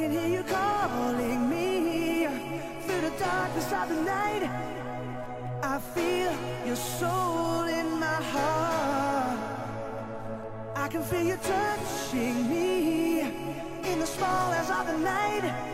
can hear you calling me through the darkness of the night. I feel your soul in my heart. I can feel you touching me in the smallest of the night.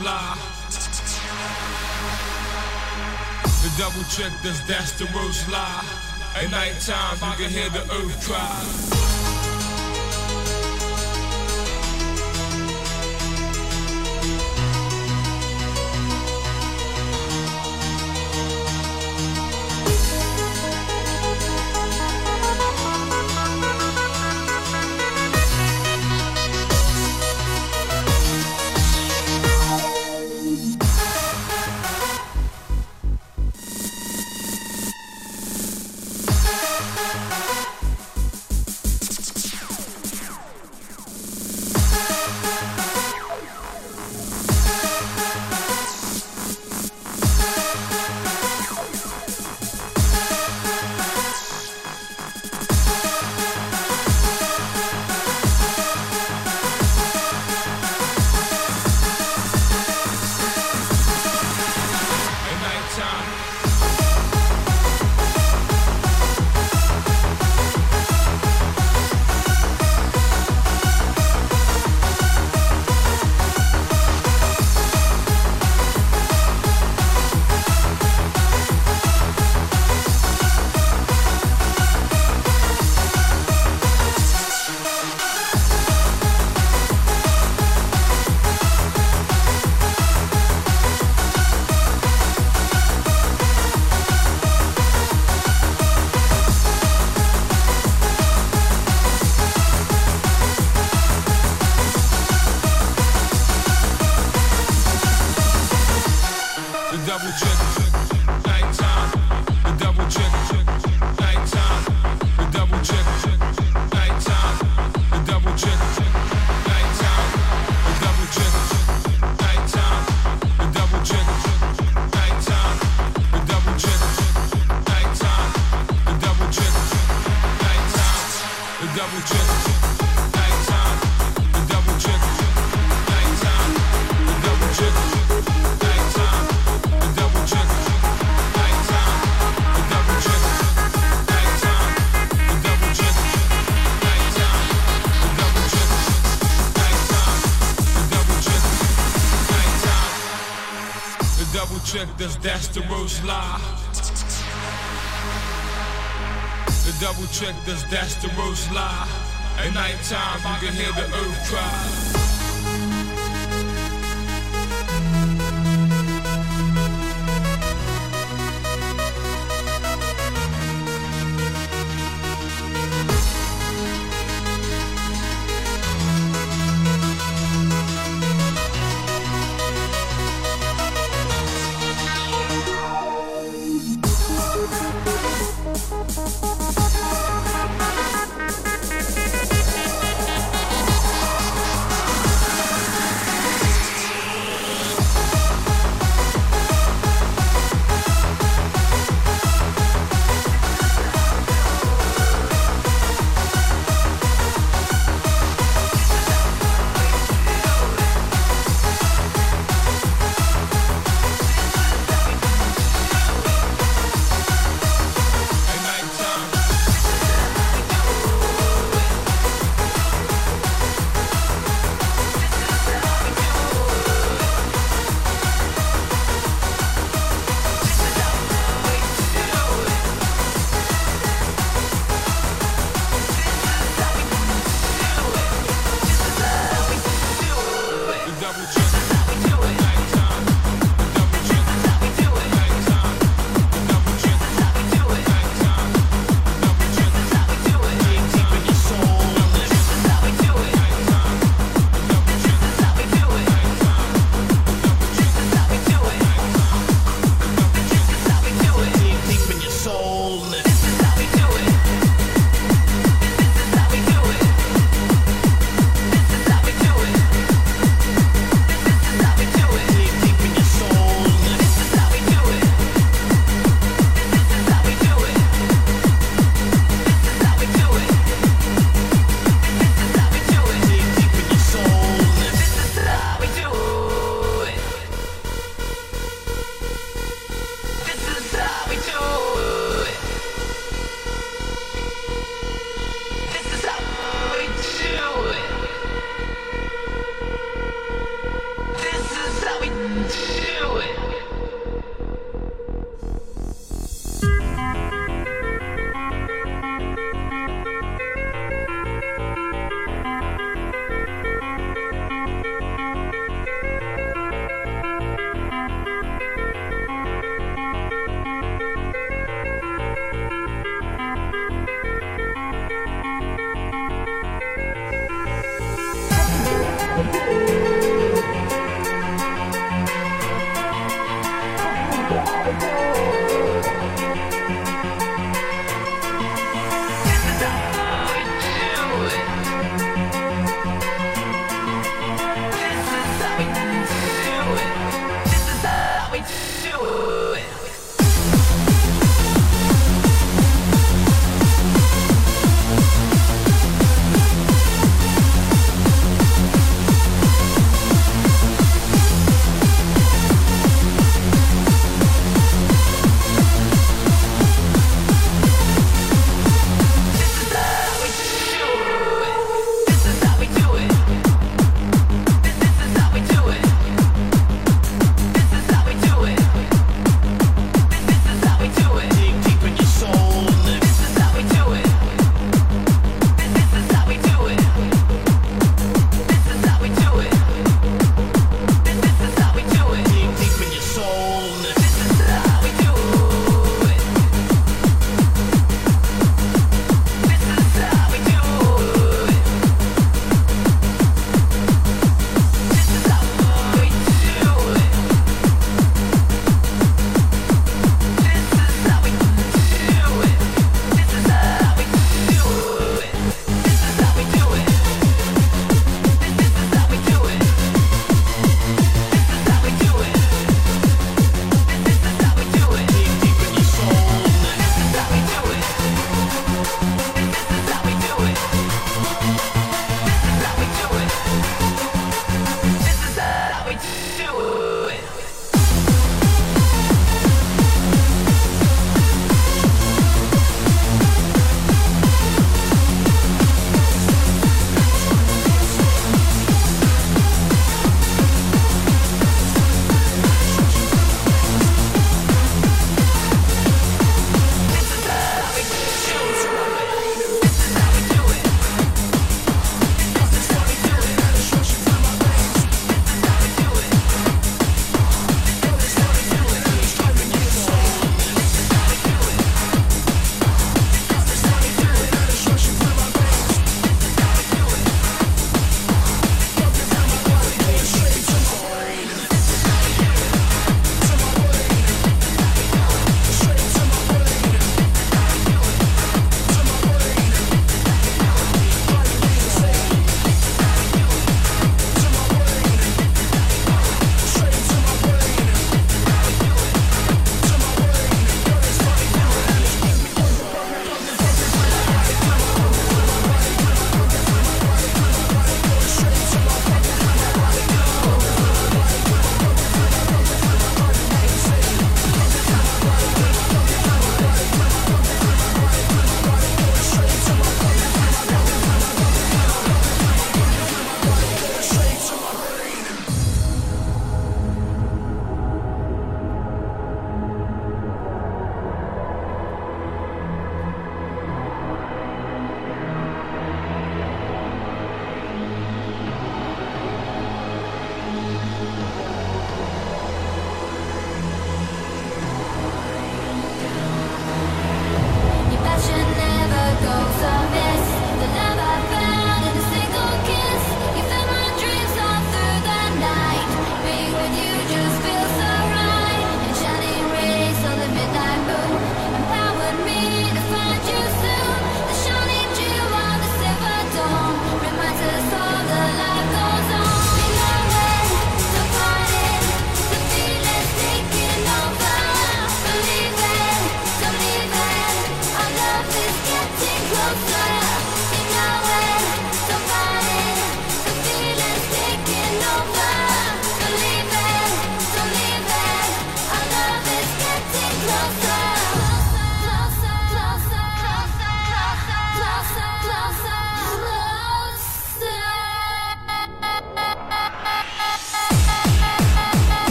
Lie. The double check does that's the roots lie. At night times you can hear the earth cry. That's the roast lie. The double check this, that's the roast lie. At nighttime, you can hear the earth cry.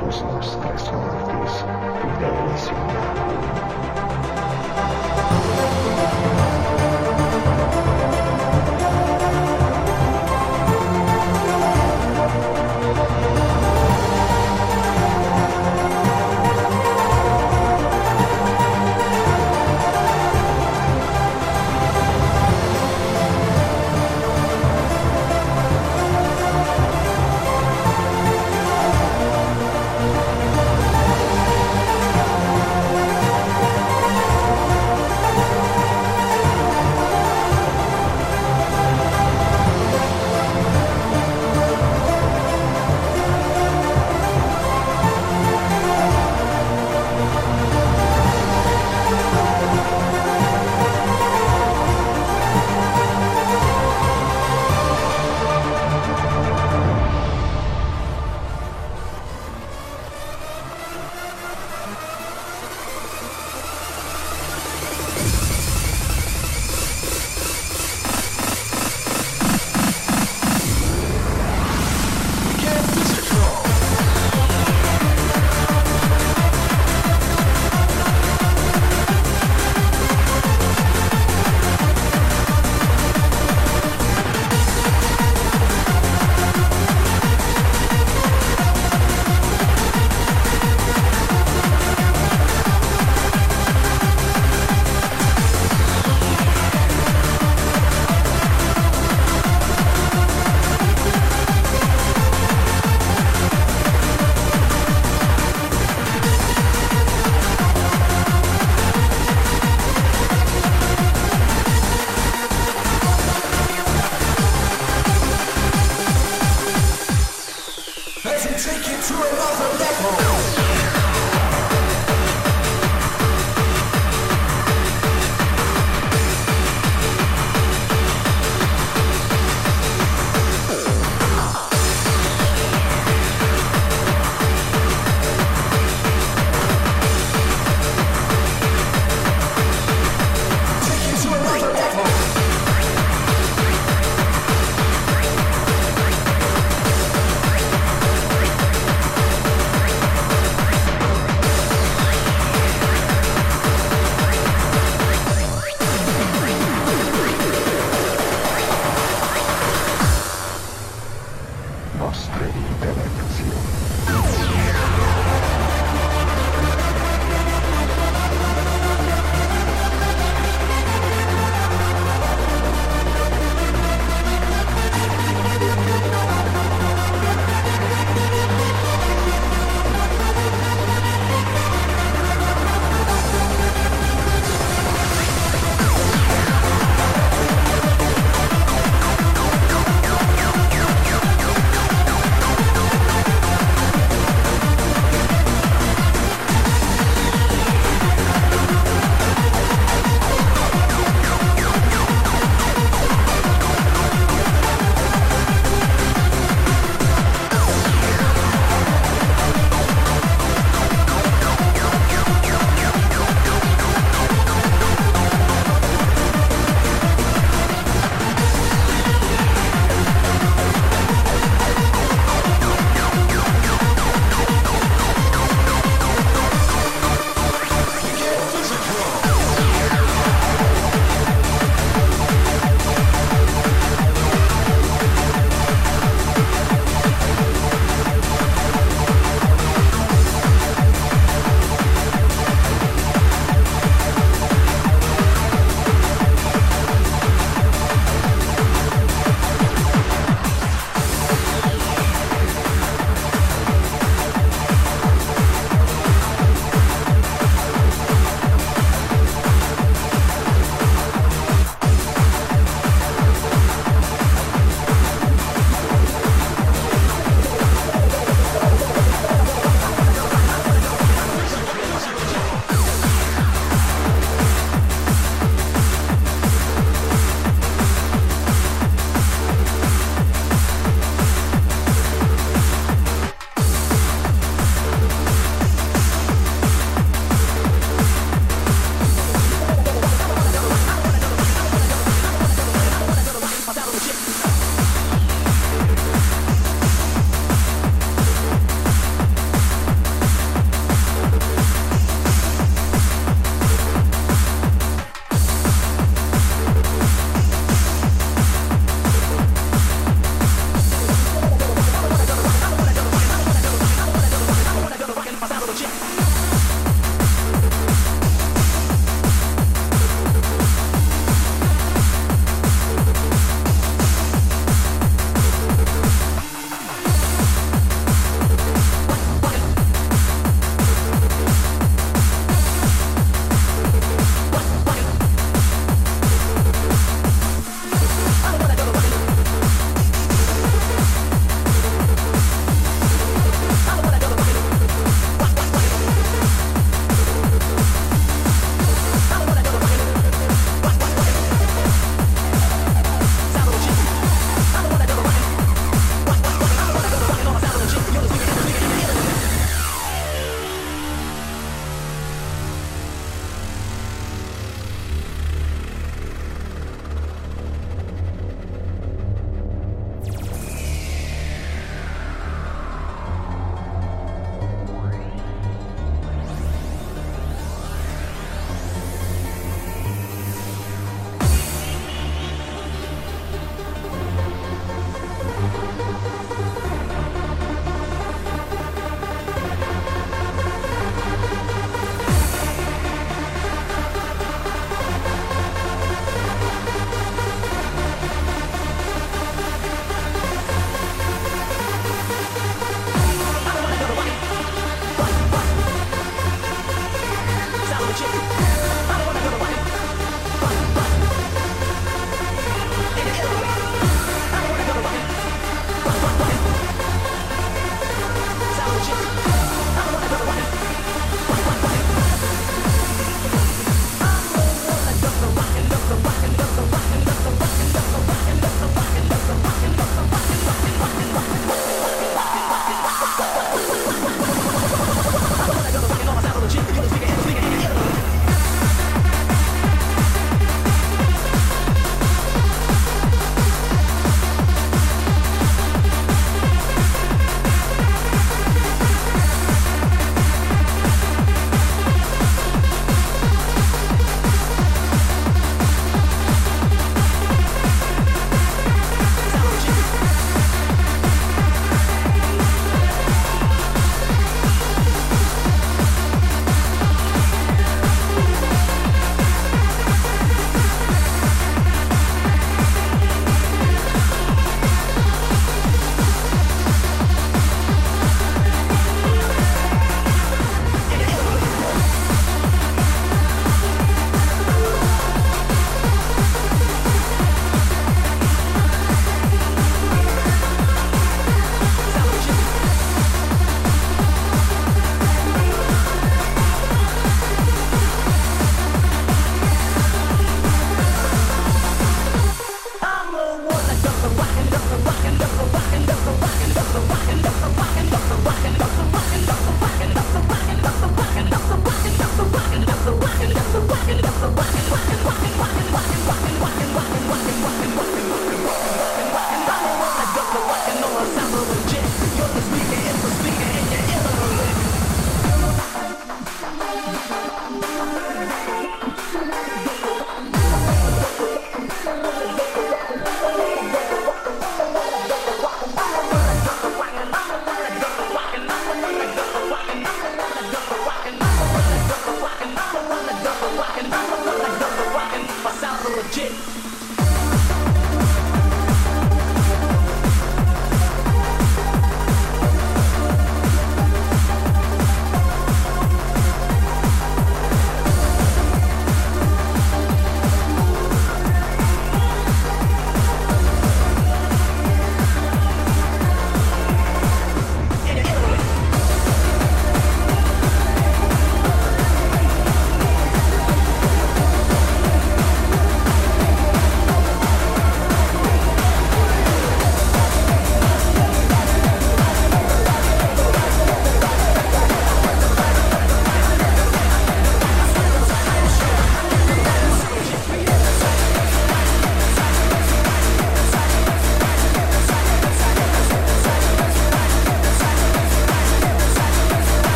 Nostri status, take sortis, to another Vostre